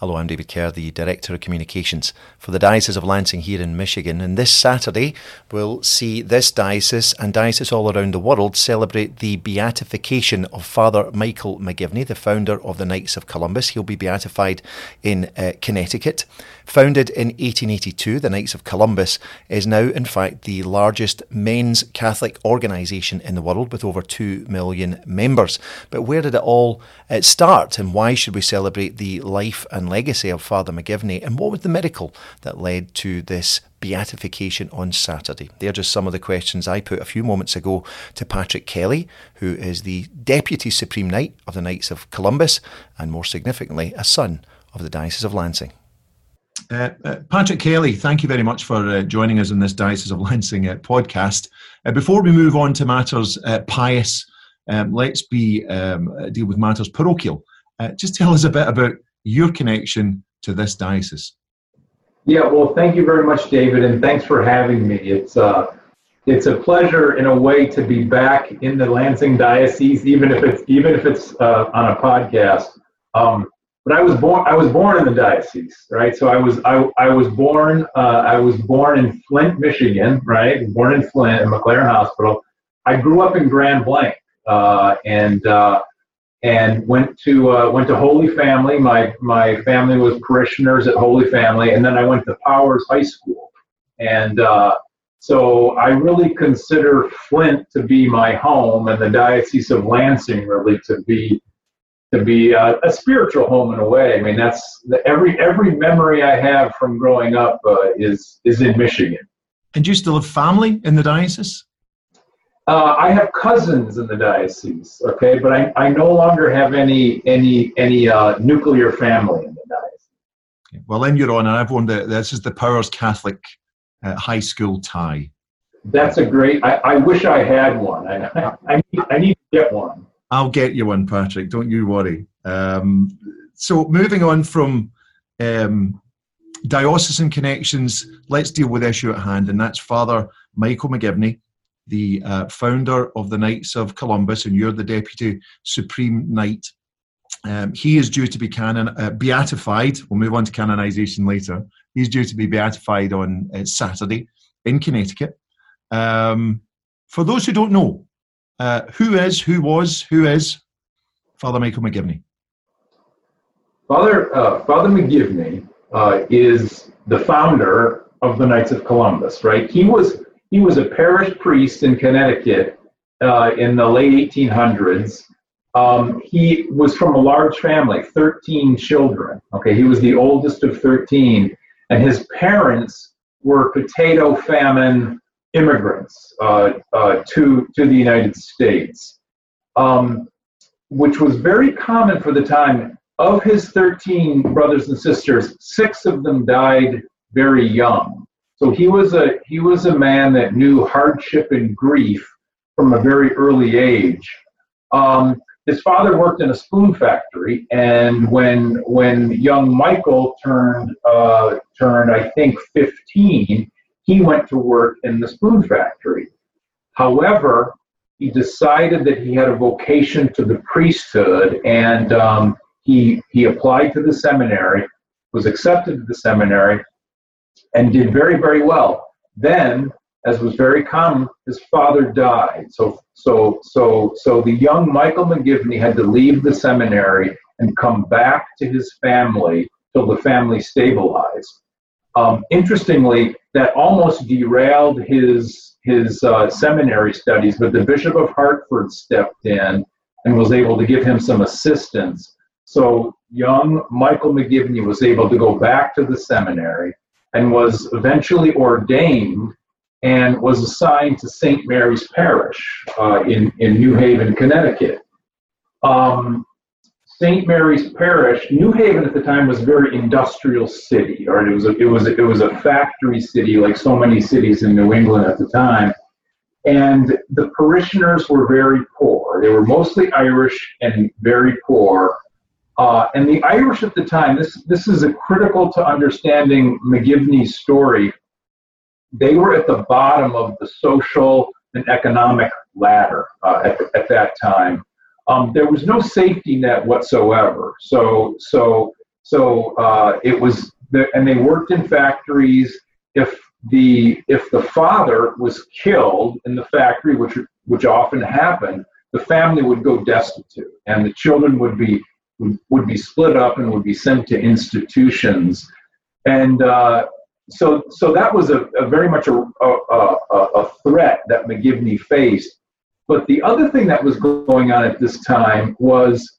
Hello, I'm David Kerr, the Director of Communications for the Diocese of Lansing here in Michigan. And this Saturday, we'll see this diocese and dioceses all around the world celebrate the beatification of Father Michael McGivney, the founder of the Knights of Columbus. He'll be beatified in uh, Connecticut. Founded in 1882, the Knights of Columbus is now, in fact, the largest men's Catholic organisation in the world with over 2 million members. But where did it all uh, start and why should we celebrate the life and legacy of Father McGivney? And what was the miracle that led to this beatification on Saturday? They're just some of the questions I put a few moments ago to Patrick Kelly, who is the Deputy Supreme Knight of the Knights of Columbus and, more significantly, a son of the Diocese of Lansing. Uh, uh, Patrick Kelly, thank you very much for uh, joining us in this Diocese of Lansing uh, podcast. Uh, before we move on to matters uh, pious, um, let's be um, deal with matters parochial. just tell us a bit about your connection to this diocese. Yeah, well, thank you very much, David, and thanks for having me. It's uh, it's a pleasure in a way to be back in the Lansing diocese, even if it's even if it's uh, on a podcast. Um, but I was born I was born in the diocese, right? So I was I, I was born uh, I was born in Flint, Michigan, right? Born in Flint in McLaren Hospital. I grew up in Grand Blanc uh, and uh, and went to uh, went to Holy Family. My my family was parishioners at Holy Family, and then I went to Powers High School, and uh, so I really consider Flint to be my home, and the Diocese of Lansing really to be to be a, a, spiritual home in a way. I mean, that's the, every every memory I have from growing up uh, is is in Michigan. And you still have family in the diocese? Uh, I have cousins in the diocese, okay, but I, I no longer have any any any uh, nuclear family in the diocese. Okay. Well, in your honor, everyone, that this is the Powers Catholic uh, High School tie. That's a great. I, I wish I had one. I, I, need, I need to get one. I'll get you one, Patrick. Don't you worry. Um, so, moving on from um, diocesan connections, let's deal with the issue at hand, and that's Father Michael McGivney, the uh, founder of the Knights of Columbus, and you're the Deputy Supreme Knight. Um, he is due to be canon uh, beatified. We'll move on to canonization later. He's due to be beatified on uh, Saturday in Connecticut. Um, for those who don't know, uh, who is, who was, who is Father Michael McGivney? Father uh, Father McGivney uh, is the founder of the Knights of Columbus. Right? He was he was a parish priest in Connecticut uh, in the late 1800s. Um, he was from a large family, 13 children. Okay, he was the oldest of 13, and his parents were potato famine immigrants uh, uh, to, to the United States, um, which was very common for the time. Of his 13 brothers and sisters, six of them died very young. So he was a he was a man that knew hardship and grief from a very early age. Um, his father worked in a spoon factory, and when when young Michael turned uh, turned I think 15, he went to work in the spoon factory. However, he decided that he had a vocation to the priesthood and um, he, he applied to the seminary, was accepted to the seminary, and did very, very well. Then, as was very common, his father died. So, so, so, so the young Michael McGivney had to leave the seminary and come back to his family till the family stabilized. Um, interestingly, that almost derailed his his uh, seminary studies, but the Bishop of Hartford stepped in and was able to give him some assistance. So young Michael McGivney was able to go back to the seminary and was eventually ordained and was assigned to St. Mary's Parish uh, in, in New Haven, Connecticut. Um, St. Mary's Parish, New Haven at the time was a very industrial city, or it was a, it was a, it was a factory city, like so many cities in New England at the time. And the parishioners were very poor. They were mostly Irish and very poor. Uh, and the Irish at the time, this this is critical to understanding McGivney's story. They were at the bottom of the social and economic ladder uh, at, at that time um, there was no safety net whatsoever. So, so, so uh, it was, the, and they worked in factories. If the if the father was killed in the factory, which which often happened, the family would go destitute, and the children would be would, be split up and would be sent to institutions, and uh, so so that was a, a very much a, a, a threat that McGivney faced. But the other thing that was going on at this time was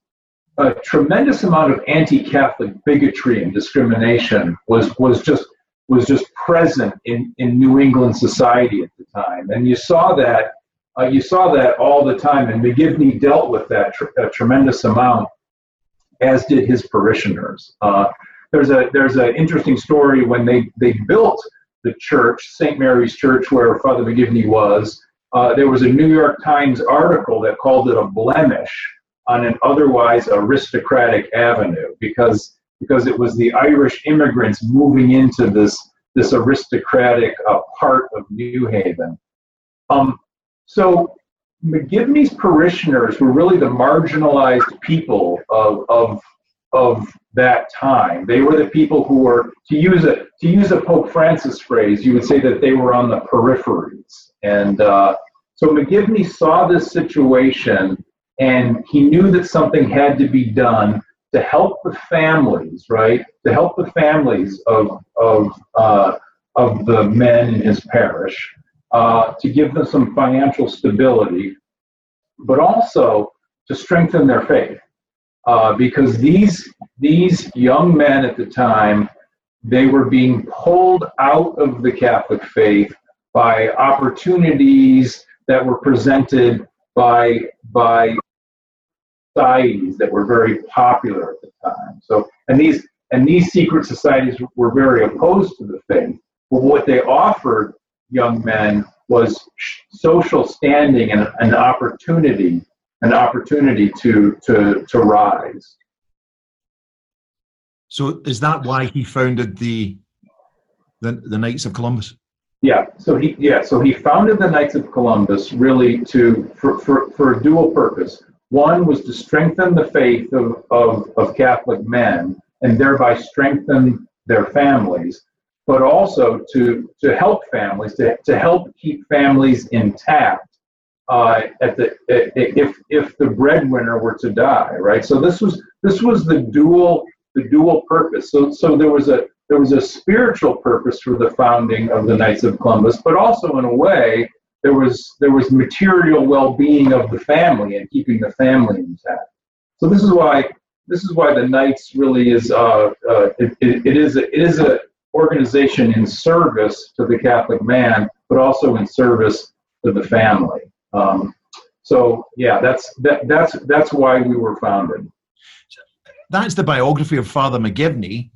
a tremendous amount of anti-Catholic bigotry and discrimination was was just was just present in, in New England society at the time, and you saw that uh, you saw that all the time. And McGivney dealt with that tr- a tremendous amount, as did his parishioners. Uh, there's a there's an interesting story when they they built the church, St. Mary's Church, where Father McGivney was. Uh, there was a New York Times article that called it a blemish on an otherwise aristocratic avenue because because it was the Irish immigrants moving into this this aristocratic uh, part of New Haven. Um, so McGivney's parishioners were really the marginalized people of, of, of that time. They were the people who were, to use a to use a Pope Francis phrase, you would say that they were on the peripheries. And uh, so McGivney saw this situation and he knew that something had to be done to help the families, right? To help the families of of uh, of the men in his parish, uh, to give them some financial stability, but also to strengthen their faith, uh, because these these young men at the time they were being pulled out of the Catholic faith by opportunities that were presented by by societies that were very popular at the time. So, and these and these secret societies were very opposed to the faith. But what they offered young men was social standing and an opportunity, an opportunity to to to rise. So, is that why he founded the the, the Knights of Columbus? Yeah. So he yeah. So he founded the Knights of Columbus really to for for, for a dual purpose. One was to strengthen the faith of, of, of Catholic men and thereby strengthen their families, but also to, to help families, to, to help keep families intact uh, at the if if the breadwinner were to die, right? So this was this was the dual the dual purpose. So so there was a there was a spiritual purpose for the founding of the Knights of Columbus, but also in a way there was there was material well-being of the family and keeping the family intact. So this is why this is why the Knights really is uh, uh, it, it, it is a, it is a organization in service to the Catholic man, but also in service to the family. Um, so yeah, that's that, that's that's why we were founded. That's the biography of Father McGivney.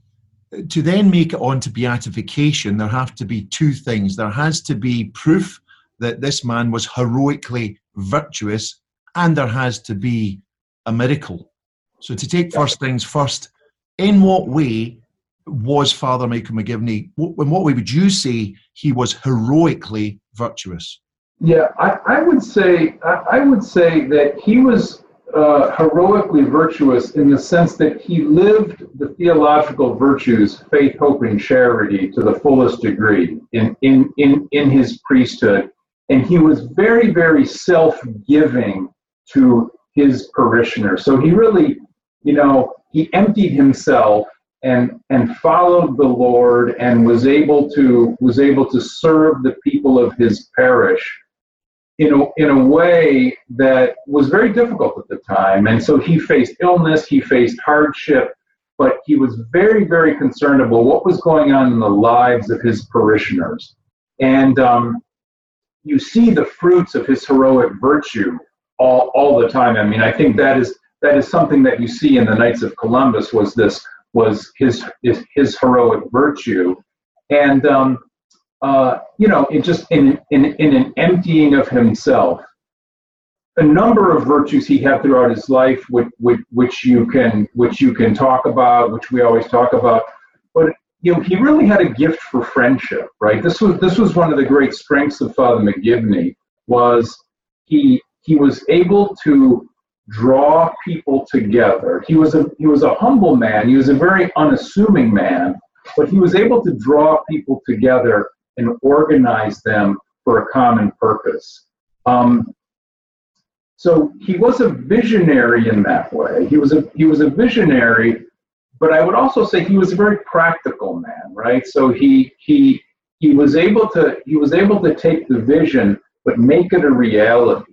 To then make it on to beatification, there have to be two things. There has to be proof that this man was heroically virtuous and there has to be a miracle. So, to take first things first, in what way was Father Michael McGivney, in what way would you say he was heroically virtuous? Yeah, I, I would say I, would say that he was uh, heroically virtuous in the sense that he lived the theological virtues, faith, hope, and charity to the fullest degree in, in, in, in his priesthood and he was very, very self-giving to his parishioners. So he really, you know, he emptied himself and and followed the Lord and was able to was able to serve the people of his parish in a, in a way that was very difficult at the time. And so he faced illness, he faced hardship, but he was very, very concerned about what was going on in the lives of his parishioners. And um, you see the fruits of his heroic virtue all, all the time. I mean, I think that is that is something that you see in the Knights of Columbus was this was his his, his heroic virtue, and um, uh, you know, it just in, in in an emptying of himself. A number of virtues he had throughout his life, which, which, which you can which you can talk about, which we always talk about. But you know, he really had a gift for friendship, right? This was this was one of the great strengths of Father McGivney was he he was able to draw people together. He was a he was a humble man. He was a very unassuming man, but he was able to draw people together and organize them for a common purpose. Um, so he was a visionary in that way. He was a he was a visionary, but I would also say he was a very practical man, right? So he he he was able to he was able to take the vision but make it a reality.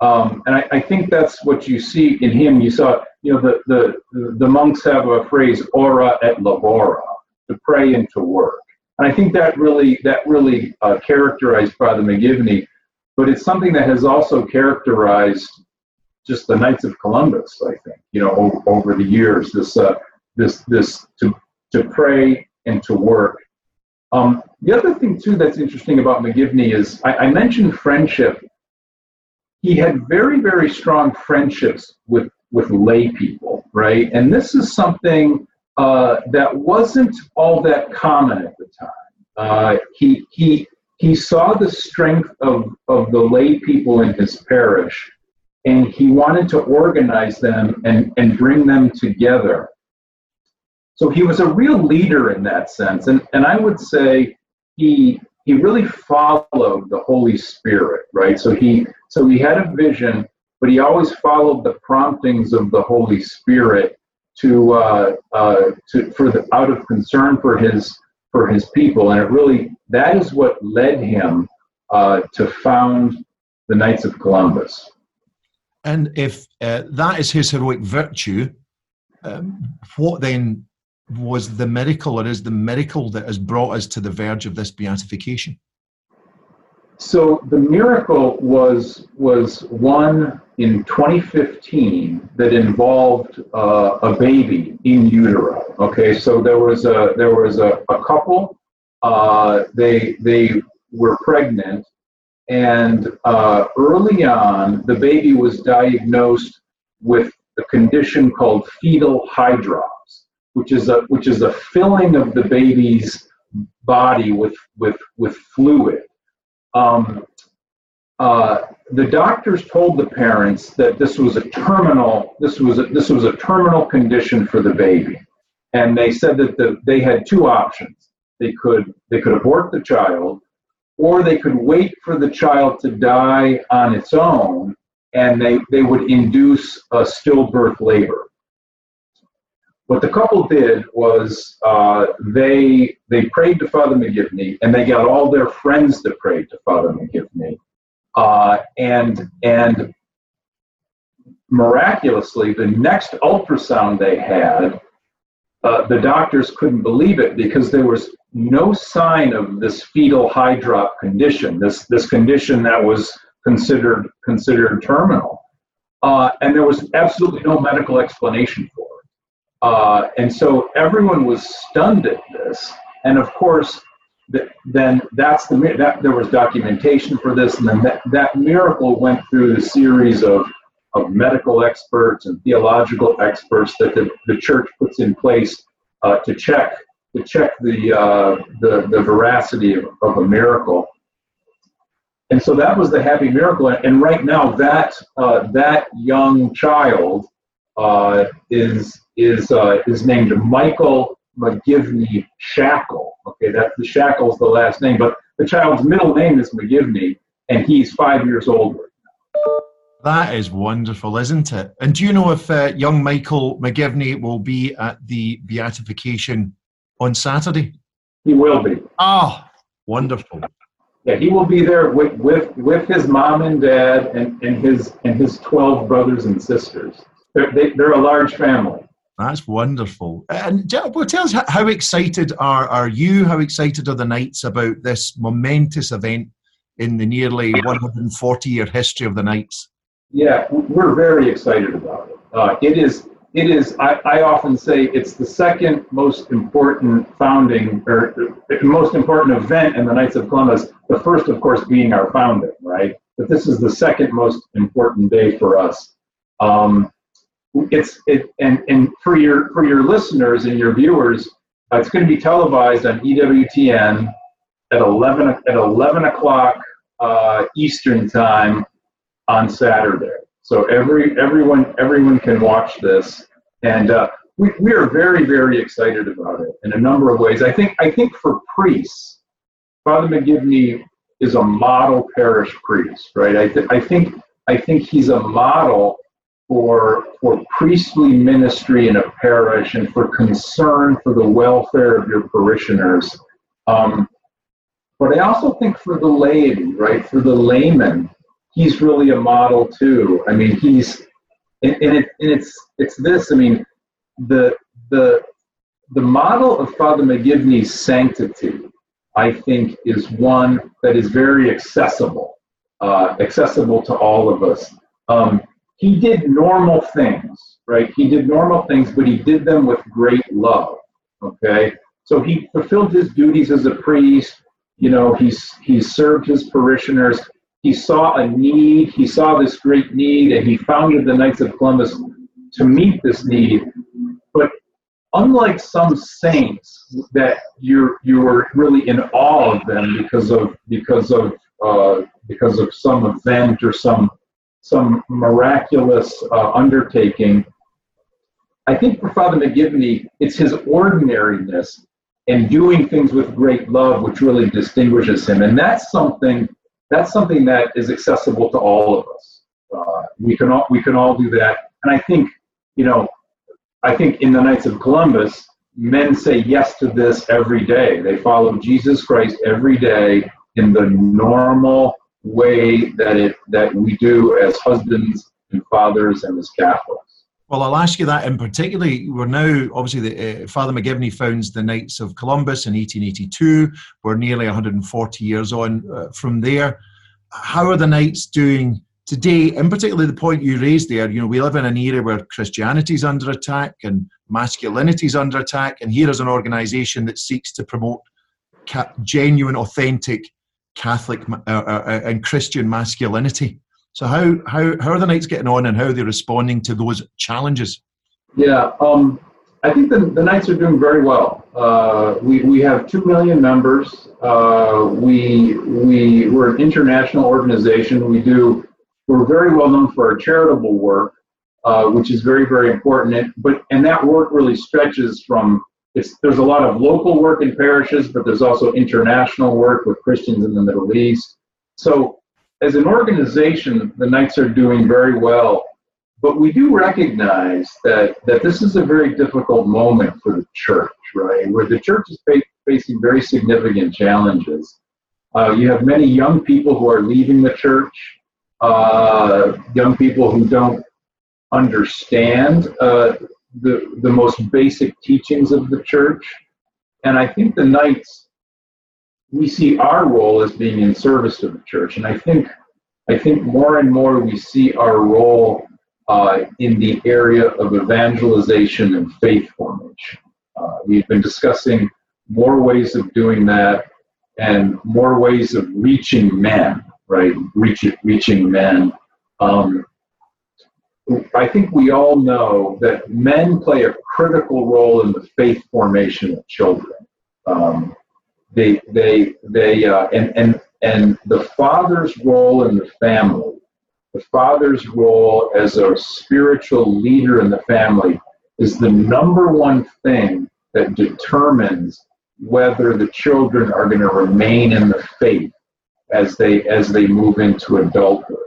Um, and I, I, think that's what you see in him. You saw, you know, the, the, the monks have a phrase, ora et labora, to pray and to work. And I think that really, that really uh, characterized Father McGivney, but it's something that has also characterized just the Knights of Columbus, I think, you know, over, over the years, this, uh, this, this, to, to pray and to work. Um, the other thing, too, that's interesting about McGivney is I, I mentioned friendship he had very, very strong friendships with, with lay people, right? And this is something uh, that wasn't all that common at the time. Uh, he, he, he saw the strength of, of the lay people in his parish, and he wanted to organize them and, and bring them together. So he was a real leader in that sense. And, and I would say he, he really followed the Holy Spirit, right? So he so he had a vision, but he always followed the promptings of the Holy Spirit to uh, uh, to for the out of concern for his for his people, and it really that is what led him uh, to found the Knights of Columbus. And if uh, that is his heroic virtue, um, what then was the miracle or is the miracle that has brought us to the verge of this beatification? So the miracle was was one in 2015 that involved uh, a baby in utero. Okay, so there was a there was a, a couple. Uh, they they were pregnant, and uh, early on, the baby was diagnosed with a condition called fetal hydrops which is a which is a filling of the baby's body with with with fluid. Um, uh, the doctors told the parents that this was a terminal this was a, this was a terminal condition for the baby, and they said that the, they had two options. They could they could abort the child, or they could wait for the child to die on its own, and they they would induce a stillbirth labor. What the couple did was uh, they they prayed to Father McGivney, and they got all their friends to pray to Father McGivney, uh, and and miraculously, the next ultrasound they had, uh, the doctors couldn't believe it because there was no sign of this fetal hydrop condition, this this condition that was considered considered terminal, uh, and there was absolutely no medical explanation for it. Uh, and so everyone was stunned at this. And of course, th- then that's the that there was documentation for this, and then that, that miracle went through the series of of medical experts and theological experts that the, the church puts in place uh, to check to check the, uh, the the veracity of, of a miracle. And so that was the happy miracle. And right now, that uh, that young child uh, is is uh, is named Michael McGivney Schachle. Okay, that the Schachle is the last name, but the child's middle name is McGivney, and he's five years old right now. That is wonderful, isn't it? And do you know if uh, young Michael McGivney will be at the beatification on Saturday? He will be. Ah, oh, wonderful. Yeah, he will be there with, with, with his mom and dad and, and his and his twelve brothers and sisters. They're, they, are they are a large family. That's wonderful. And well, tell us how excited are, are you? How excited are the Knights about this momentous event in the nearly 140 year history of the Knights? Yeah, we're very excited about it. Uh, it is. It is. I, I often say it's the second most important founding or most important event in the Knights of Columbus. The first, of course, being our founding, right? But this is the second most important day for us. Um, it's it and and for your for your listeners and your viewers, uh, it's going to be televised on EWTN at eleven at eleven o'clock uh, Eastern time on Saturday. So every everyone everyone can watch this, and uh, we we are very very excited about it in a number of ways. I think I think for priests, Father McGivney is a model parish priest, right? I th- I think I think he's a model for for priestly ministry in a parish and for concern for the welfare of your parishioners. Um, but I also think for the laity, right, for the layman, he's really a model too. I mean, he's and, and, it, and it's it's this. I mean, the the the model of Father McGivney's sanctity, I think, is one that is very accessible, uh, accessible to all of us. Um, he did normal things, right? He did normal things, but he did them with great love. Okay, so he fulfilled his duties as a priest. You know, he's he served his parishioners. He saw a need. He saw this great need, and he founded the Knights of Columbus to meet this need. But unlike some saints that you're you were really in awe of them because of because of uh, because of some event or some some miraculous uh, undertaking. I think for Father McGivney, it's his ordinariness and doing things with great love which really distinguishes him, and that's something that's something that is accessible to all of us. Uh, we can all we can all do that, and I think you know, I think in the Knights of Columbus, men say yes to this every day. They follow Jesus Christ every day in the normal way that it that we do as husbands and fathers and as Catholics. Well, I'll ask you that in particularly. We're now obviously the, uh, Father McGivney founds the Knights of Columbus in 1882. We're nearly 140 years on uh, from there. How are the Knights doing today? And particularly the point you raised there. You know, we live in an era where Christianity is under attack and masculinity is under attack, and here is an organisation that seeks to promote genuine, authentic Catholic uh, uh, uh, and Christian masculinity. So how, how, how are the Knights getting on and how are they responding to those challenges? Yeah, um, I think the, the Knights are doing very well. Uh, we, we have 2 million members. Uh, we, we, we're an international organization. We do, we're very well known for our charitable work, uh, which is very, very important. But, and that work really stretches from it's, there's a lot of local work in parishes, but there's also international work with Christians in the Middle East. So, as an organization, the Knights are doing very well. But we do recognize that, that this is a very difficult moment for the church, right? Where the church is fa- facing very significant challenges. Uh, you have many young people who are leaving the church, uh, young people who don't understand uh, the, the most basic teachings of the church. And I think the Knights, we see our role as being in service to the church. And I think, I think more and more we see our role uh, in the area of evangelization and faith formation. Uh, we've been discussing more ways of doing that and more ways of reaching men, right? Reach, reaching men. Um, I think we all know that men play a critical role in the faith formation of children. Um, they, they, they, uh, and, and, and the father's role in the family, the father's role as a spiritual leader in the family is the number one thing that determines whether the children are going to remain in the faith as they as they move into adulthood.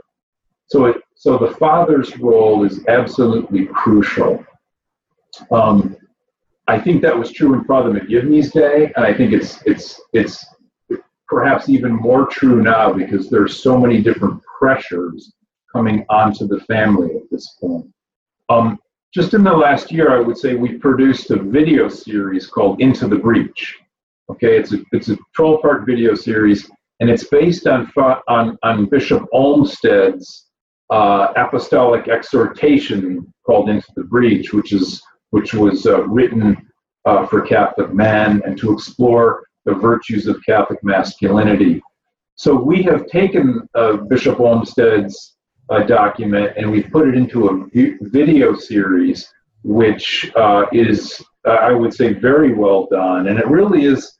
So it so the father's role is absolutely crucial. Um, I think that was true in Father McGivney's day, and I think it's it's it's perhaps even more true now because there's so many different pressures coming onto the family at this point. Um, just in the last year, I would say we produced a video series called Into the Breach. Okay, it's a it's a 12 part video series, and it's based on on on Bishop Olmsted's uh, apostolic exhortation called Into the Breach, which is which was uh, written uh, for Catholic men and to explore the virtues of Catholic masculinity. So we have taken uh, Bishop Olmsted's uh, document and we've put it into a video series, which uh, is, I would say, very well done. And it really is,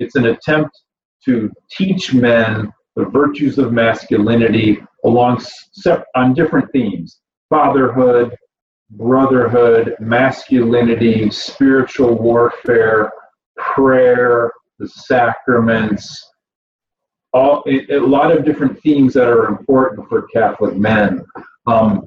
it's an attempt to teach men the virtues of masculinity along on different themes fatherhood, brotherhood, masculinity, spiritual warfare, prayer, the sacraments, all a, a lot of different themes that are important for Catholic men. Um,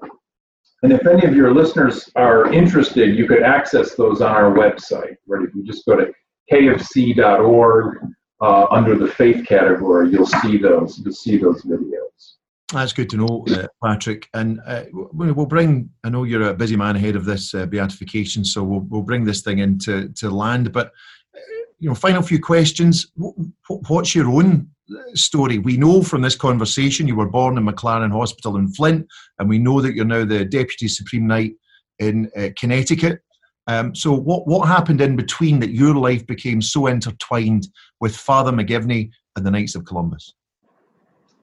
and if any of your listeners are interested, you could access those on our website. Right? If you just go to kofc.org uh, under the faith category, you'll see those. You'll see those videos. That's good to know, uh, Patrick. And uh, we'll bring. I know you're a busy man ahead of this uh, beatification, so we'll we'll bring this thing into to land. But uh, you know, final few questions. What's your own story. We know from this conversation you were born in McLaren Hospital in Flint, and we know that you're now the Deputy Supreme Knight in uh, Connecticut. Um, so, what, what happened in between that your life became so intertwined with Father McGivney and the Knights of Columbus?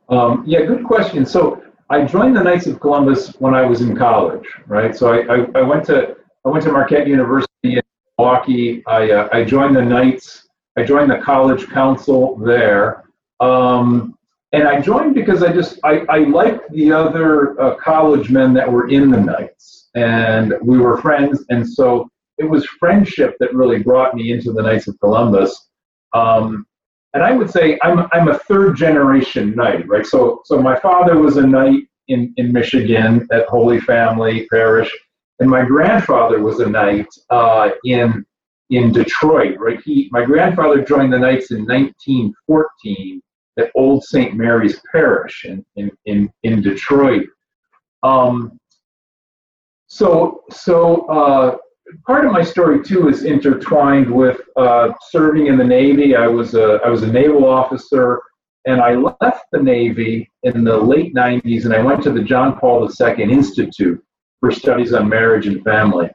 Um, yeah, good question. So, I joined the Knights of Columbus when I was in college, right? So, I, I, I went to I went to Marquette University in Milwaukee. I, uh, I joined the Knights. I joined the college council there. Um, and I joined because I just I, I liked the other uh, college men that were in the Knights, and we were friends, and so it was friendship that really brought me into the Knights of Columbus. Um, and I would say I'm I'm a third generation Knight, right? So so my father was a Knight in in Michigan at Holy Family Parish, and my grandfather was a Knight uh, in in Detroit, right? He my grandfather joined the Knights in 1914 at Old St. Mary's Parish in, in, in, in Detroit. Um, so, so uh, part of my story too is intertwined with uh, serving in the Navy. I was a, I was a naval officer, and I left the Navy in the late 90s, and I went to the John Paul II Institute for Studies on Marriage and Family.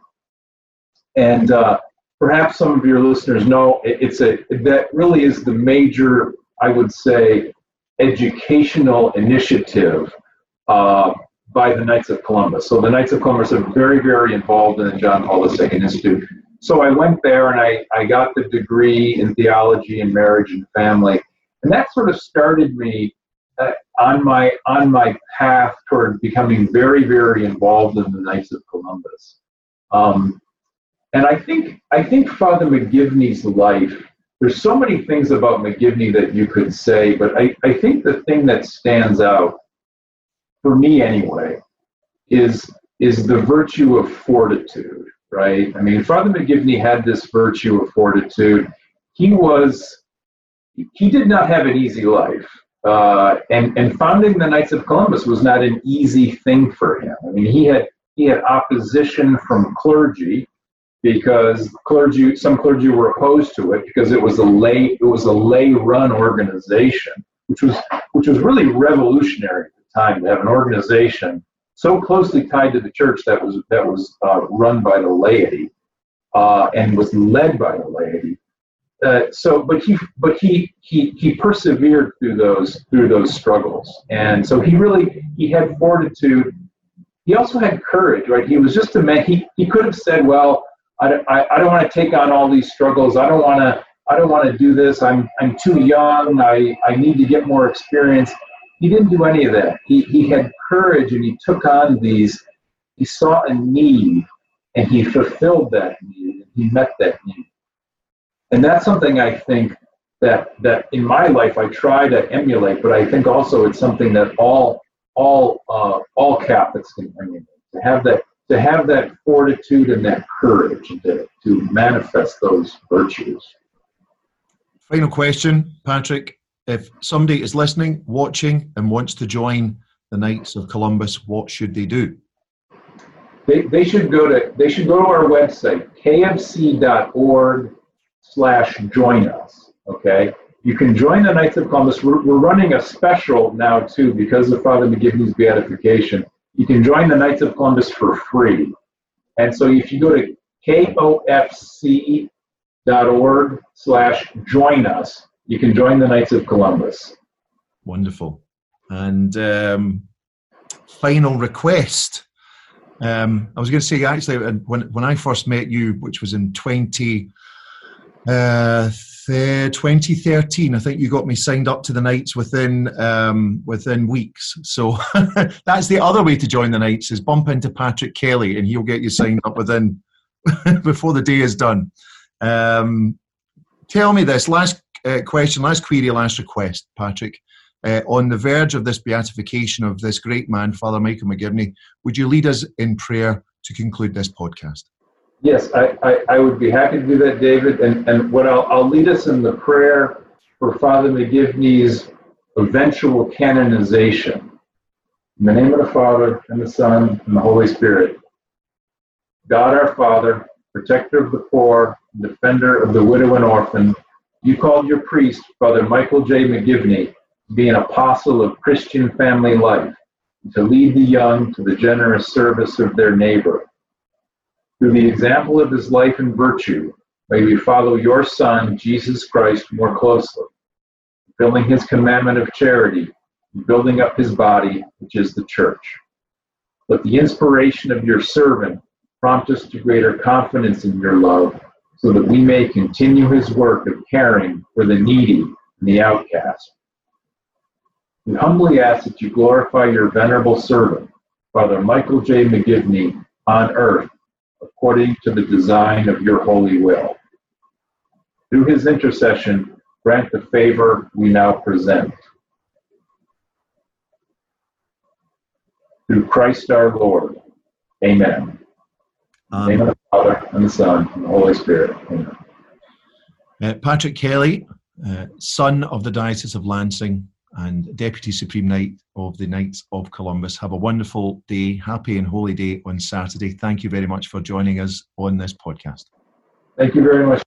And uh, perhaps some of your listeners know it's a that really is the major I would say, educational initiative uh, by the Knights of Columbus. So the Knights of Columbus are very, very involved in the John Paul II Institute. So I went there and I, I got the degree in theology and marriage and family. And that sort of started me uh, on my on my path toward becoming very, very involved in the Knights of Columbus. Um, and I think I think Father McGivney's life there's so many things about McGivney that you could say, but I, I think the thing that stands out, for me anyway, is is the virtue of fortitude, right? I mean, Father McGivney had this virtue of fortitude. He was he did not have an easy life. Uh, and and founding the Knights of Columbus was not an easy thing for him. I mean, he had he had opposition from clergy, because clergy, some clergy were opposed to it because it was a lay, it was a lay-run organization, which was which was really revolutionary time to have an organization so closely tied to the church that was that was uh, run by the laity uh, and was led by the laity. Uh, so, but he but he he he persevered through those through those struggles, and so he really he had fortitude. He also had courage, right? He was just a man. He he could have said, well I, I, I don't want to take on all these struggles. I don't want to I don't want to do this. I'm I'm too young. I, I need to get more experience. He didn't do any of that. He he had courage and he took on these. He saw a need and he fulfilled that need. and He met that need. And that's something I think that that in my life I try to emulate, but I think also it's something that all all uh, all Catholics can emulate to have that to have that fortitude and that courage to, to manifest those virtues. Final question, Patrick. If somebody is listening, watching, and wants to join the Knights of Columbus, what should they do? They, they should go to they should go to our website, kofc.org slash join us. Okay. You can join the Knights of Columbus. We're, we're running a special now too because of Father McGivney's beatification you can join the Knights of Columbus for free. And so if you go to kofc.org slash join us, you can join the Knights of Columbus. Wonderful. And um, final request. Um, I was going to say actually when when I first met you, which was in 20, uh, uh, 2013. I think you got me signed up to the Knights within um, within weeks. So that's the other way to join the Knights is bump into Patrick Kelly and he'll get you signed up within before the day is done. Um, tell me this last uh, question, last query, last request, Patrick. Uh, on the verge of this beatification of this great man, Father Michael McGivney, would you lead us in prayer to conclude this podcast? Yes, I, I, I, would be happy to do that, David. And, and what I'll, I'll lead us in the prayer for Father McGivney's eventual canonization. In the name of the Father, and the Son, and the Holy Spirit. God our Father, protector of the poor, defender of the widow and orphan, you called your priest, Brother Michael J. McGivney, to be an apostle of Christian family life, to lead the young to the generous service of their neighbor through the example of his life and virtue, may we follow your Son, Jesus Christ, more closely, fulfilling his commandment of charity building up his body, which is the church. Let the inspiration of your servant prompt us to greater confidence in your love, so that we may continue his work of caring for the needy and the outcast. We humbly ask that you glorify your venerable servant, Father Michael J. McGivney, on earth according to the design of your holy will. Through his intercession, grant the favor we now present. Through Christ our Lord. Amen. The Father, and the Son, and the Holy Spirit. Amen. Uh, Patrick Kelly, uh, son of the Diocese of Lansing and Deputy Supreme Knight of the Knights of Columbus. Have a wonderful day, happy and holy day on Saturday. Thank you very much for joining us on this podcast. Thank you very much.